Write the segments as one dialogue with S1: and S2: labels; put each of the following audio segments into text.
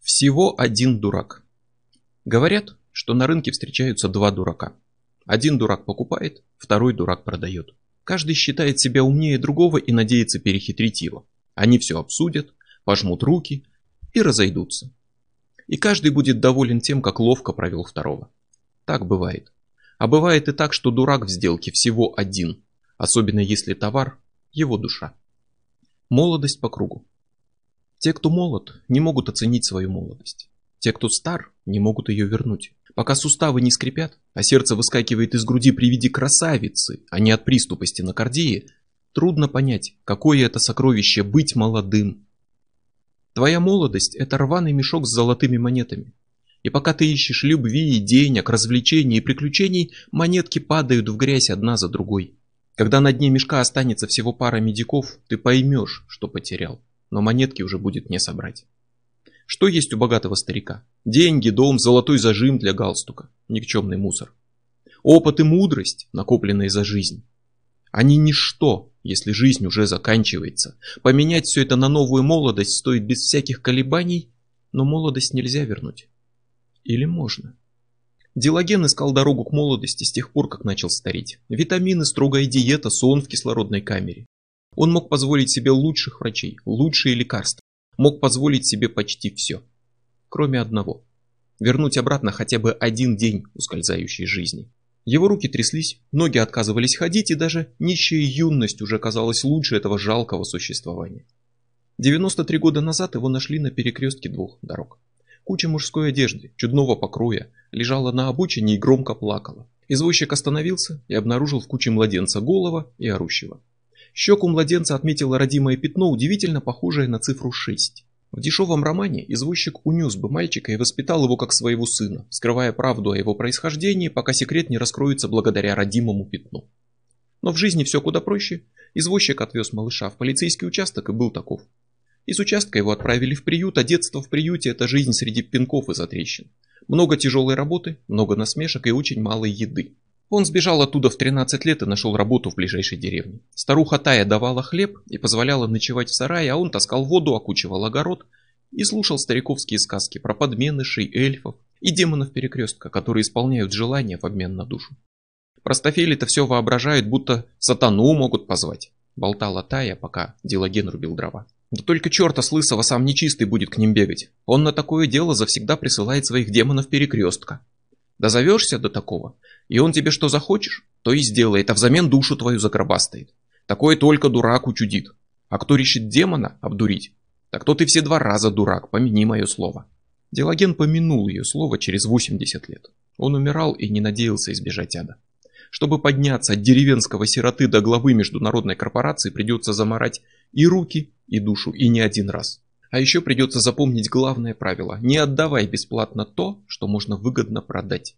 S1: Всего один дурак. Говорят, что на рынке встречаются два дурака. Один дурак покупает, второй дурак продает. Каждый считает себя умнее другого и надеется перехитрить его. Они все обсудят, пожмут руки и разойдутся. И каждый будет доволен тем, как ловко провел второго. Так бывает. А бывает и так, что дурак в сделке всего один, особенно если товар – его душа. Молодость по кругу. Те, кто молод, не могут оценить свою молодость. Те, кто стар, не могут ее вернуть. Пока суставы не скрипят, а сердце выскакивает из груди при виде красавицы, а не от приступа стенокардии, трудно понять, какое это сокровище быть молодым. Твоя молодость – это рваный мешок с золотыми монетами. И пока ты ищешь любви, денег, развлечений и приключений, монетки падают в грязь одна за другой. Когда на дне мешка останется всего пара медиков, ты поймешь, что потерял но монетки уже будет не собрать. Что есть у богатого старика? Деньги, дом, золотой зажим для галстука. Никчемный мусор. Опыт и мудрость, накопленные за жизнь. Они ничто, если жизнь уже заканчивается. Поменять все это на новую молодость стоит без всяких колебаний, но молодость нельзя вернуть. Или можно? Дилаген искал дорогу к молодости с тех пор, как начал стареть. Витамины, строгая диета, сон в кислородной камере. Он мог позволить себе лучших врачей, лучшие лекарства. Мог позволить себе почти все. Кроме одного. Вернуть обратно хотя бы один день ускользающей жизни. Его руки тряслись, ноги отказывались ходить, и даже нищая юность уже казалась лучше этого жалкого существования. 93 года назад его нашли на перекрестке двух дорог. Куча мужской одежды, чудного покроя, лежала на обочине и громко плакала. Извозчик остановился и обнаружил в куче младенца голова и орущего. Щеку младенца отметило родимое пятно, удивительно похожее на цифру 6. В дешевом романе извозчик унес бы мальчика и воспитал его как своего сына, скрывая правду о его происхождении, пока секрет не раскроется благодаря родимому пятну. Но в жизни все куда проще. Извозчик отвез малыша в полицейский участок и был таков. Из участка его отправили в приют, а детство в приюте – это жизнь среди пинков и затрещин. Много тяжелой работы, много насмешек и очень мало еды. Он сбежал оттуда в 13 лет и нашел работу в ближайшей деревне. Старуха Тая давала хлеб и позволяла ночевать в сарае, а он таскал воду, окучивал огород и слушал стариковские сказки про подменышей, эльфов и демонов перекрестка, которые исполняют желания в обмен на душу. Простофели-то все воображают, будто сатану могут позвать, болтала Тая, пока Дилаген рубил дрова. Да только черта с лысого сам нечистый будет к ним бегать. Он на такое дело завсегда присылает своих демонов перекрестка. Дозовешься до такого, и он тебе что захочешь, то и сделает, а взамен душу твою загробастает. Такое только дурак учудит. А кто решит демона обдурить, так то ты все два раза дурак, помяни мое слово. Дилаген помянул ее слово через 80 лет. Он умирал и не надеялся избежать ада. Чтобы подняться от деревенского сироты до главы международной корпорации, придется заморать и руки, и душу, и не один раз. А еще придется запомнить главное правило – не отдавай бесплатно то, что можно выгодно продать.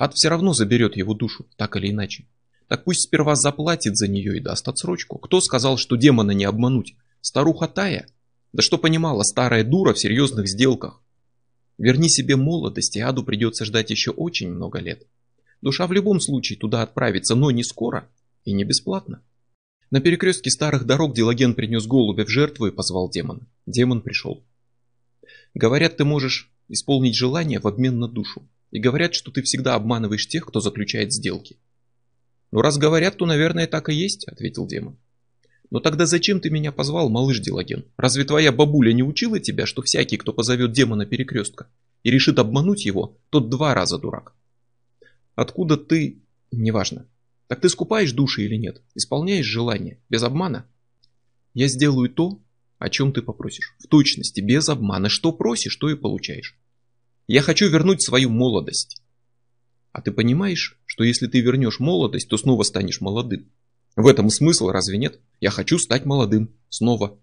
S1: Ад все равно заберет его душу, так или иначе. Так пусть сперва заплатит за нее и даст отсрочку. Кто сказал, что демона не обмануть? Старуха Тая? Да что понимала старая дура в серьезных сделках? Верни себе молодость, и аду придется ждать еще очень много лет. Душа в любом случае туда отправится, но не скоро и не бесплатно. На перекрестке старых дорог Дилаген принес голубя в жертву и позвал демона. Демон пришел. Говорят, ты можешь исполнить желание в обмен на душу. И говорят, что ты всегда обманываешь тех, кто заключает сделки. Ну раз говорят, то, наверное, так и есть, ответил демон. Но тогда зачем ты меня позвал, малыш Дилаген? Разве твоя бабуля не учила тебя, что всякий, кто позовет демона перекрестка и решит обмануть его, тот два раза дурак? Откуда ты... Неважно. Так ты скупаешь души или нет? Исполняешь желание? Без обмана? Я сделаю то, о чем ты попросишь. В точности, без обмана. Что просишь, то и получаешь. Я хочу вернуть свою молодость. А ты понимаешь, что если ты вернешь молодость, то снова станешь молодым? В этом смысл, разве нет? Я хочу стать молодым. Снова.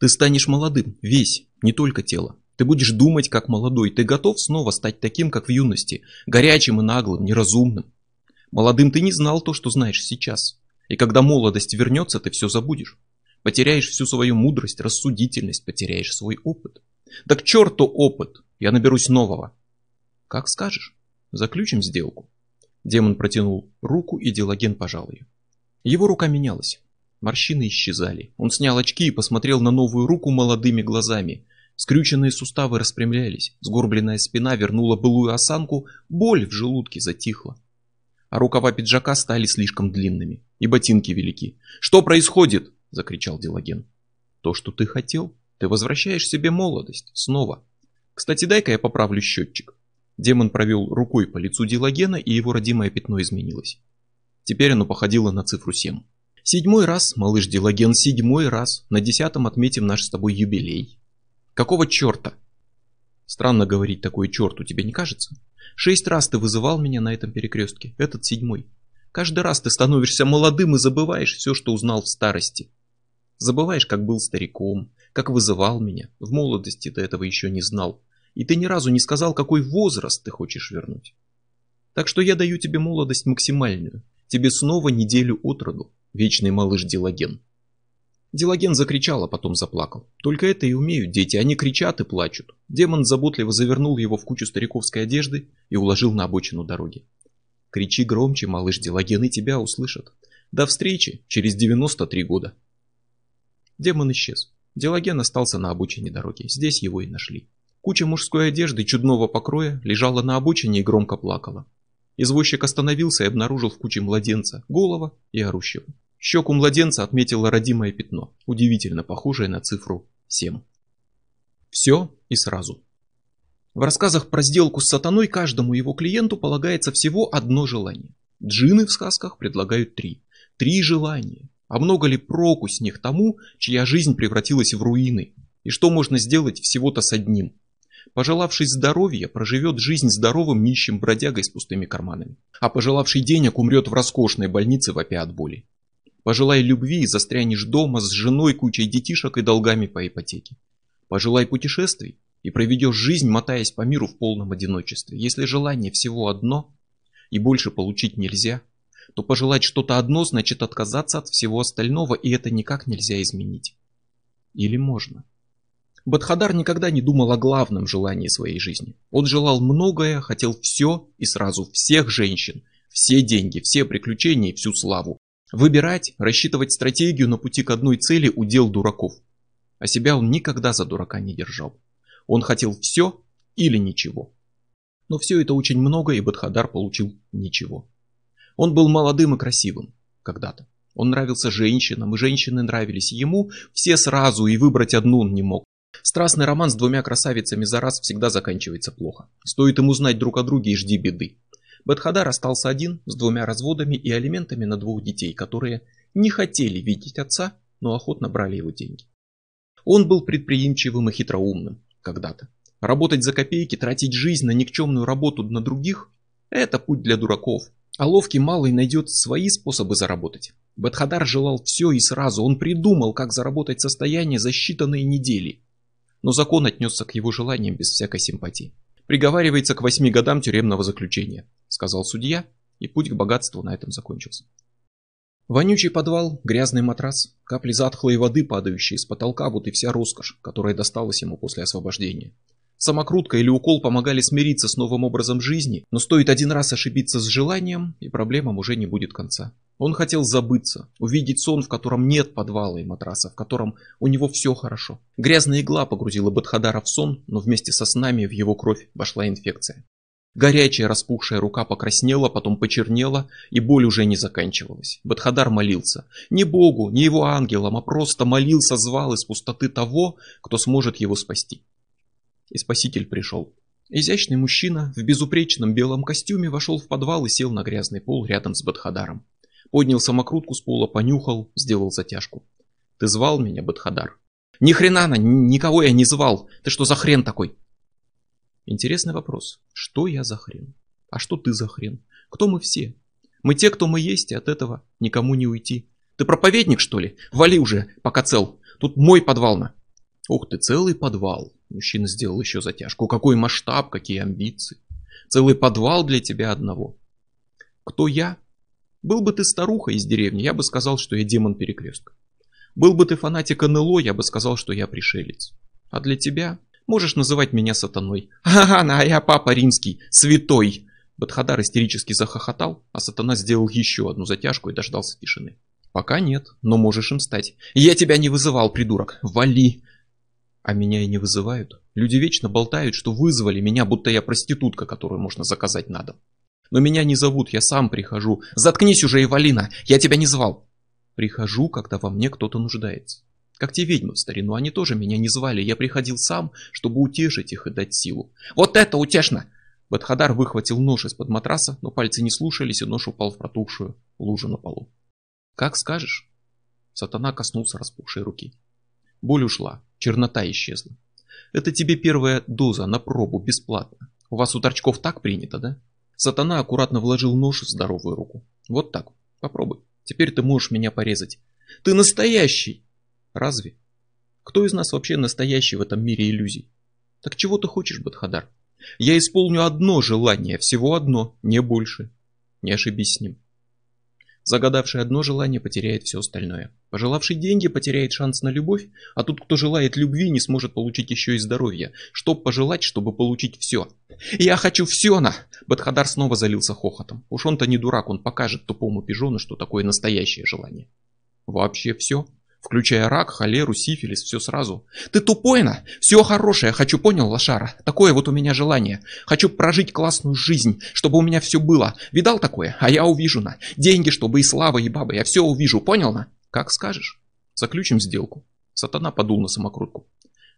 S1: Ты станешь молодым, весь, не только тело. Ты будешь думать как молодой. Ты готов снова стать таким, как в юности. Горячим и наглым, неразумным. Молодым ты не знал то, что знаешь сейчас. И когда молодость вернется, ты все забудешь. Потеряешь всю свою мудрость, рассудительность, потеряешь свой опыт. Да к черту опыт, я наберусь нового. Как скажешь, заключим сделку. Демон протянул руку, и Дилаген пожал ее. Его рука менялась. Морщины исчезали. Он снял очки и посмотрел на новую руку молодыми глазами. Скрюченные суставы распрямлялись, сгорбленная спина вернула былую осанку, боль в желудке затихла. А рукава пиджака стали слишком длинными, и ботинки велики. «Что происходит?» – закричал Дилаген. «То, что ты хотел. Ты возвращаешь себе молодость. Снова. Кстати, дай-ка я поправлю счетчик». Демон провел рукой по лицу Дилагена, и его родимое пятно изменилось. Теперь оно походило на цифру 7. Седьмой раз, малыш Дилаген, седьмой раз. На десятом отметим наш с тобой юбилей. Какого черта? Странно говорить такое черту, тебе не кажется? Шесть раз ты вызывал меня на этом перекрестке, этот седьмой. Каждый раз ты становишься молодым и забываешь все, что узнал в старости. Забываешь, как был стариком, как вызывал меня. В молодости ты этого еще не знал. И ты ни разу не сказал, какой возраст ты хочешь вернуть. Так что я даю тебе молодость максимальную. Тебе снова неделю от роду, вечный малыш Дилаген. Дилаген закричал, а потом заплакал. Только это и умеют дети, они кричат и плачут. Демон заботливо завернул его в кучу стариковской одежды и уложил на обочину дороги. Кричи громче, малыш Дилаген, и тебя услышат. До встречи через 93 года. Демон исчез. Дилаген остался на обочине дороги. Здесь его и нашли. Куча мужской одежды чудного покроя лежала на обочине и громко плакала. Извозчик остановился и обнаружил в куче младенца, голова и орущего. Щеку младенца отметило родимое пятно, удивительно похожее на цифру 7. Все и сразу. В рассказах про сделку с сатаной каждому его клиенту полагается всего одно желание. Джины в сказках предлагают три. Три желания. А много ли проку с них тому, чья жизнь превратилась в руины? И что можно сделать всего-то с одним? Пожелавший здоровья, проживет жизнь здоровым нищим бродягой с пустыми карманами. А пожелавший денег умрет в роскошной больнице вопя от боли. Пожелай любви и застрянешь дома с женой, кучей детишек и долгами по ипотеке. Пожелай путешествий и проведешь жизнь, мотаясь по миру в полном одиночестве. Если желание всего одно и больше получить нельзя, то пожелать что-то одно значит отказаться от всего остального, и это никак нельзя изменить. Или можно? Бадхадар никогда не думал о главном желании своей жизни. Он желал многое, хотел все и сразу всех женщин, все деньги, все приключения и всю славу. Выбирать, рассчитывать стратегию на пути к одной цели – удел дураков. А себя он никогда за дурака не держал. Он хотел все или ничего. Но все это очень много, и Бадхадар получил ничего. Он был молодым и красивым когда-то. Он нравился женщинам, и женщины нравились ему, все сразу, и выбрать одну он не мог. Страстный роман с двумя красавицами за раз всегда заканчивается плохо. Стоит им узнать друг о друге и жди беды. Бетхадар остался один с двумя разводами и алиментами на двух детей, которые не хотели видеть отца, но охотно брали его деньги. Он был предприимчивым и хитроумным когда-то. Работать за копейки, тратить жизнь на никчемную работу на других – это путь для дураков. А ловкий малый найдет свои способы заработать. Бетхадар желал все и сразу. Он придумал, как заработать состояние за считанные недели. Но закон отнесся к его желаниям без всякой симпатии. Приговаривается к восьми годам тюремного заключения сказал судья, и путь к богатству на этом закончился. Вонючий подвал, грязный матрас, капли затхлой воды, падающие с потолка, вот и вся роскошь, которая досталась ему после освобождения. Самокрутка или укол помогали смириться с новым образом жизни, но стоит один раз ошибиться с желанием, и проблемам уже не будет конца. Он хотел забыться, увидеть сон, в котором нет подвала и матраса, в котором у него все хорошо. Грязная игла погрузила Бадхадара в сон, но вместе со снами в его кровь вошла инфекция. Горячая распухшая рука покраснела, потом почернела, и боль уже не заканчивалась. Бадхадар молился. Не Богу, не его ангелам, а просто молился, звал из пустоты того, кто сможет его спасти. И спаситель пришел. Изящный мужчина в безупречном белом костюме вошел в подвал и сел на грязный пол рядом с Бадхадаром. Поднял самокрутку с пола, понюхал, сделал затяжку. «Ты звал меня, Бадхадар?» «Ни хрена, никого я не звал! Ты что за хрен такой?» Интересный вопрос. Что я за хрен? А что ты за хрен? Кто мы все? Мы те, кто мы есть, и от этого никому не уйти. Ты проповедник, что ли? Вали уже, пока цел. Тут мой подвал на. Ух ты, целый подвал. Мужчина сделал еще затяжку. Какой масштаб, какие амбиции. Целый подвал для тебя одного. Кто я? Был бы ты старуха из деревни, я бы сказал, что я демон перекрестка. Был бы ты фанатик НЛО, я бы сказал, что я пришелец. А для тебя Можешь называть меня сатаной. Ага, а я папа римский, святой. Бадхадар истерически захохотал, а сатана сделал еще одну затяжку и дождался тишины. Пока нет, но можешь им стать. Я тебя не вызывал, придурок. Вали. А меня и не вызывают. Люди вечно болтают, что вызвали меня, будто я проститутка, которую можно заказать на дом. Но меня не зовут, я сам прихожу. Заткнись уже, Эвалина, я тебя не звал. Прихожу, когда во мне кто-то нуждается. Как те ведьмы в старину, они тоже меня не звали. Я приходил сам, чтобы утешить их и дать силу. Вот это утешно! Бадхадар выхватил нож из-под матраса, но пальцы не слушались, и нож упал в протухшую лужу на полу. Как скажешь. Сатана коснулся распухшей руки. Боль ушла, чернота исчезла. Это тебе первая доза на пробу, бесплатно. У вас у торчков так принято, да? Сатана аккуратно вложил нож в здоровую руку. Вот так. Попробуй. Теперь ты можешь меня порезать. Ты настоящий! Разве? Кто из нас вообще настоящий в этом мире иллюзий? Так чего ты хочешь, Бадхадар? Я исполню одно желание, всего одно, не больше. Не ошибись с ним. Загадавший одно желание потеряет все остальное. Пожелавший деньги потеряет шанс на любовь, а тот, кто желает любви, не сможет получить еще и здоровье. Что пожелать, чтобы получить все? Я хочу все на! Бадхадар снова залился хохотом. Уж он-то не дурак, он покажет тупому пижону, что такое настоящее желание. Вообще все? Включая рак, холеру, сифилис, все сразу. Ты тупой на? Все хорошее хочу, понял, лошара? Такое вот у меня желание. Хочу прожить классную жизнь, чтобы у меня все было. Видал такое? А я увижу на. Деньги, чтобы и слава, и баба. Я все увижу, понял на? Как скажешь. Заключим сделку. Сатана подул на самокрутку.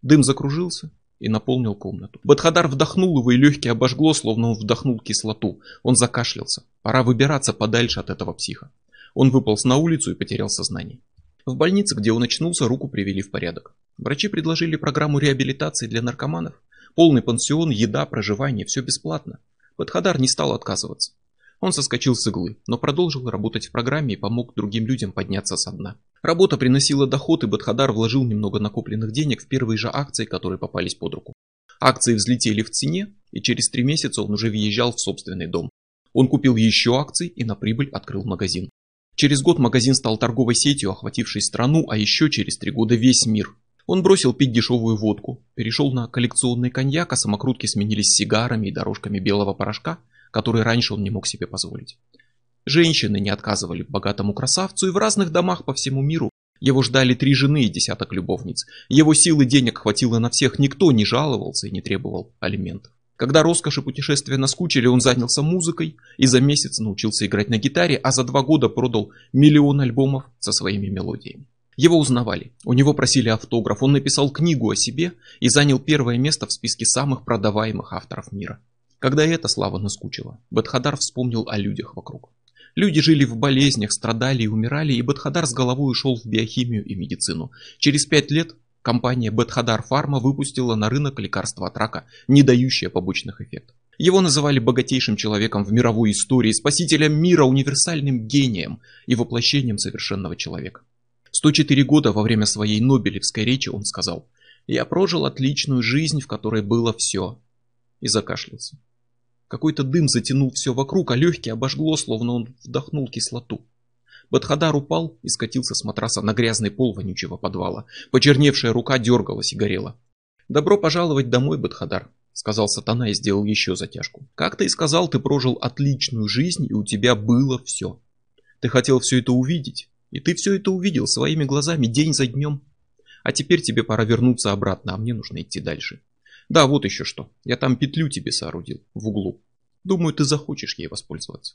S1: Дым закружился и наполнил комнату. Бадхадар вдохнул его и легкие обожгло, словно он вдохнул кислоту. Он закашлялся. Пора выбираться подальше от этого психа. Он выполз на улицу и потерял сознание. В больнице, где он очнулся, руку привели в порядок. Врачи предложили программу реабилитации для наркоманов. Полный пансион, еда, проживание, все бесплатно. Подхадар не стал отказываться. Он соскочил с иглы, но продолжил работать в программе и помог другим людям подняться со дна. Работа приносила доход, и Бадхадар вложил немного накопленных денег в первые же акции, которые попались под руку. Акции взлетели в цене, и через три месяца он уже въезжал в собственный дом. Он купил еще акций и на прибыль открыл магазин. Через год магазин стал торговой сетью, охватившей страну, а еще через три года весь мир. Он бросил пить дешевую водку, перешел на коллекционный коньяк, а самокрутки сменились сигарами и дорожками белого порошка, которые раньше он не мог себе позволить. Женщины не отказывали богатому красавцу, и в разных домах по всему миру его ждали три жены и десяток любовниц. Его силы денег хватило на всех, никто не жаловался и не требовал алиментов. Когда роскошь и путешествия наскучили, он занялся музыкой и за месяц научился играть на гитаре, а за два года продал миллион альбомов со своими мелодиями. Его узнавали, у него просили автограф, он написал книгу о себе и занял первое место в списке самых продаваемых авторов мира. Когда эта слава наскучила, Бадхадар вспомнил о людях вокруг. Люди жили в болезнях, страдали и умирали, и Бадхадар с головой ушел в биохимию и медицину. Через пять лет компания Бетхадар Фарма выпустила на рынок лекарство от рака, не дающее побочных эффектов. Его называли богатейшим человеком в мировой истории, спасителем мира, универсальным гением и воплощением совершенного человека. 104 года во время своей Нобелевской речи он сказал «Я прожил отличную жизнь, в которой было все». И закашлялся. Какой-то дым затянул все вокруг, а легкие обожгло, словно он вдохнул кислоту. Бадхадар упал и скатился с матраса на грязный пол вонючего подвала. Почерневшая рука дергалась и горела. «Добро пожаловать домой, Бадхадар», — сказал сатана и сделал еще затяжку. «Как ты и сказал, ты прожил отличную жизнь, и у тебя было все. Ты хотел все это увидеть, и ты все это увидел своими глазами день за днем. А теперь тебе пора вернуться обратно, а мне нужно идти дальше. Да, вот еще что. Я там петлю тебе соорудил, в углу. Думаю, ты захочешь ей воспользоваться.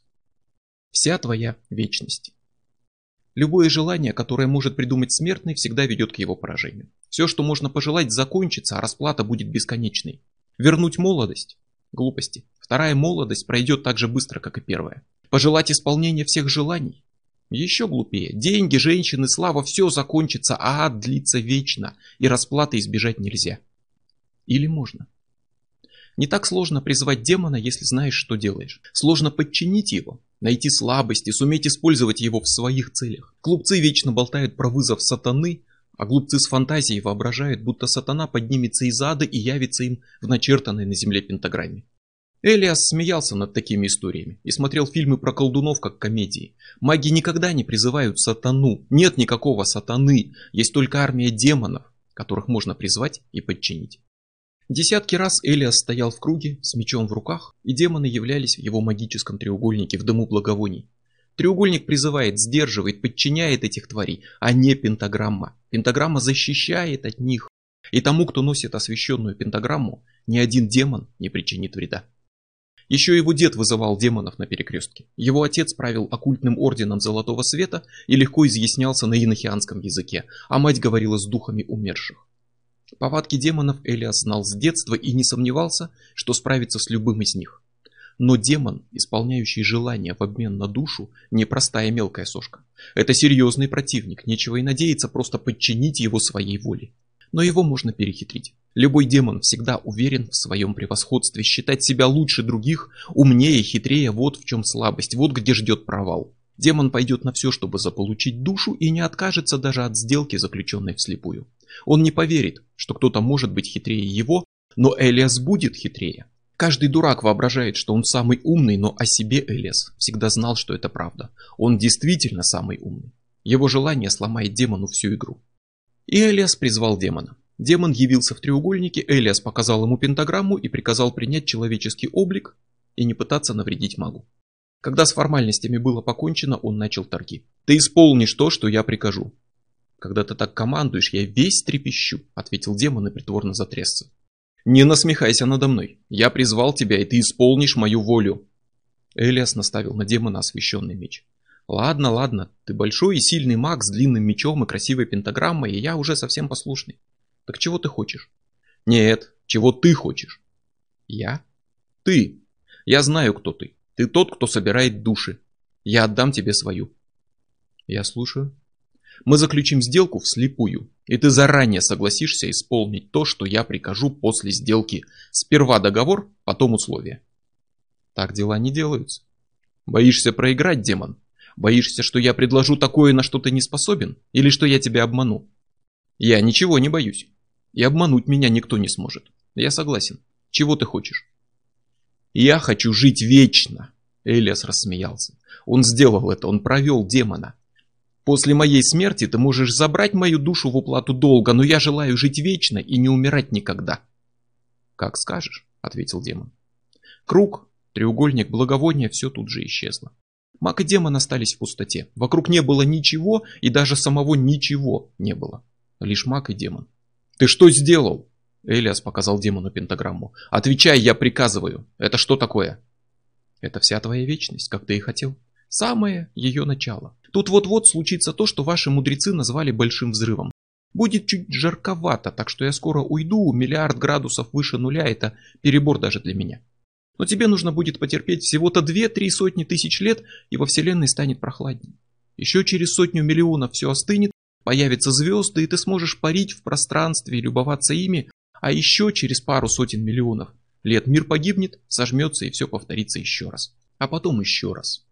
S1: Вся твоя вечность. Любое желание, которое может придумать смертный, всегда ведет к его поражению. Все, что можно пожелать, закончится, а расплата будет бесконечной. Вернуть молодость? Глупости. Вторая молодость пройдет так же быстро, как и первая. Пожелать исполнения всех желаний? Еще глупее. Деньги, женщины, слава, все закончится, а ад длится вечно, и расплаты избежать нельзя. Или можно? Не так сложно призвать демона, если знаешь, что делаешь. Сложно подчинить его, найти слабости, суметь использовать его в своих целях. Глупцы вечно болтают про вызов сатаны, а глупцы с фантазией воображают, будто сатана поднимется из ада и явится им в начертанной на земле пентаграмме. Элиас смеялся над такими историями и смотрел фильмы про колдунов как комедии. Маги никогда не призывают сатану, нет никакого сатаны, есть только армия демонов, которых можно призвать и подчинить. Десятки раз Элиас стоял в круге с мечом в руках, и демоны являлись в его магическом треугольнике в дыму благовоний. Треугольник призывает, сдерживает, подчиняет этих тварей, а не пентаграмма. Пентаграмма защищает от них. И тому, кто носит освященную пентаграмму, ни один демон не причинит вреда. Еще его дед вызывал демонов на перекрестке. Его отец правил оккультным орденом Золотого Света и легко изъяснялся на инохианском языке, а мать говорила с духами умерших. Повадки демонов Элиас знал с детства и не сомневался, что справится с любым из них. Но демон, исполняющий желание в обмен на душу, не простая мелкая сошка. Это серьезный противник, нечего и надеяться просто подчинить его своей воле. Но его можно перехитрить. Любой демон всегда уверен в своем превосходстве, считать себя лучше других, умнее, хитрее, вот в чем слабость, вот где ждет провал. Демон пойдет на все, чтобы заполучить душу и не откажется даже от сделки, заключенной вслепую. Он не поверит, что кто-то может быть хитрее его, но Элиас будет хитрее. Каждый дурак воображает, что он самый умный, но о себе Элиас всегда знал, что это правда. Он действительно самый умный. Его желание сломает демону всю игру. И Элиас призвал демона. Демон явился в треугольнике, Элиас показал ему пентаграмму и приказал принять человеческий облик и не пытаться навредить магу. Когда с формальностями было покончено, он начал торги. «Ты исполнишь то, что я прикажу». «Когда ты так командуешь, я весь трепещу», — ответил демон и притворно затрясся. «Не насмехайся надо мной. Я призвал тебя, и ты исполнишь мою волю». Элиас наставил на демона освещенный меч. «Ладно, ладно, ты большой и сильный маг с длинным мечом и красивой пентаграммой, и я уже совсем послушный. Так чего ты хочешь?» «Нет, чего ты хочешь?» «Я?» «Ты. Я знаю, кто ты. Ты тот, кто собирает души. Я отдам тебе свою». «Я слушаю». «Мы заключим сделку вслепую, и ты заранее согласишься исполнить то, что я прикажу после сделки. Сперва договор, потом условия». «Так дела не делаются». «Боишься проиграть, демон?» Боишься, что я предложу такое, на что ты не способен? Или что я тебя обману? Я ничего не боюсь. И обмануть меня никто не сможет. Я согласен. Чего ты хочешь? Я хочу жить вечно. Элиас рассмеялся. Он сделал это, он провел демона. После моей смерти ты можешь забрать мою душу в уплату долга, но я желаю жить вечно и не умирать никогда. Как скажешь, ответил демон. Круг, треугольник, благовония, все тут же исчезло. Маг и демон остались в пустоте. Вокруг не было ничего, и даже самого ничего не было. Лишь маг и демон. «Ты что сделал?» Элиас показал демону пентаграмму. «Отвечай, я приказываю. Это что такое?» «Это вся твоя вечность, как ты и хотел. Самое ее начало. Тут вот-вот случится то, что ваши мудрецы назвали большим взрывом. Будет чуть жарковато, так что я скоро уйду, миллиард градусов выше нуля, это перебор даже для меня. Но тебе нужно будет потерпеть всего-то две-три сотни тысяч лет, и во Вселенной станет прохладнее. Еще через сотню миллионов все остынет, появятся звезды, и ты сможешь парить в пространстве и любоваться ими, а еще через пару сотен миллионов лет мир погибнет, сожмется и все повторится еще раз. А потом еще раз.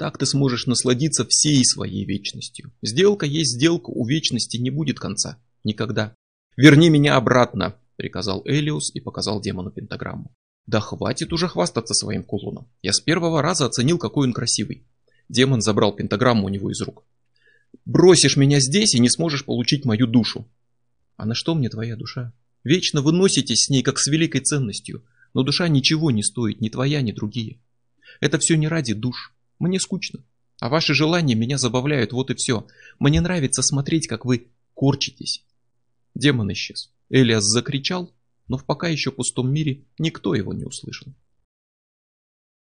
S1: Так ты сможешь насладиться всей своей вечностью. Сделка есть сделка, у вечности не будет конца. Никогда. «Верни меня обратно», — приказал Элиус и показал демону пентаграмму. Да хватит уже хвастаться своим кулоном. Я с первого раза оценил, какой он красивый. Демон забрал пентаграмму у него из рук. Бросишь меня здесь и не сможешь получить мою душу. А на что мне твоя душа? Вечно вы носитесь с ней, как с великой ценностью. Но душа ничего не стоит, ни твоя, ни другие. Это все не ради душ. Мне скучно. А ваши желания меня забавляют, вот и все. Мне нравится смотреть, как вы корчитесь. Демон исчез. Элиас закричал, но в пока еще пустом мире никто его не услышал.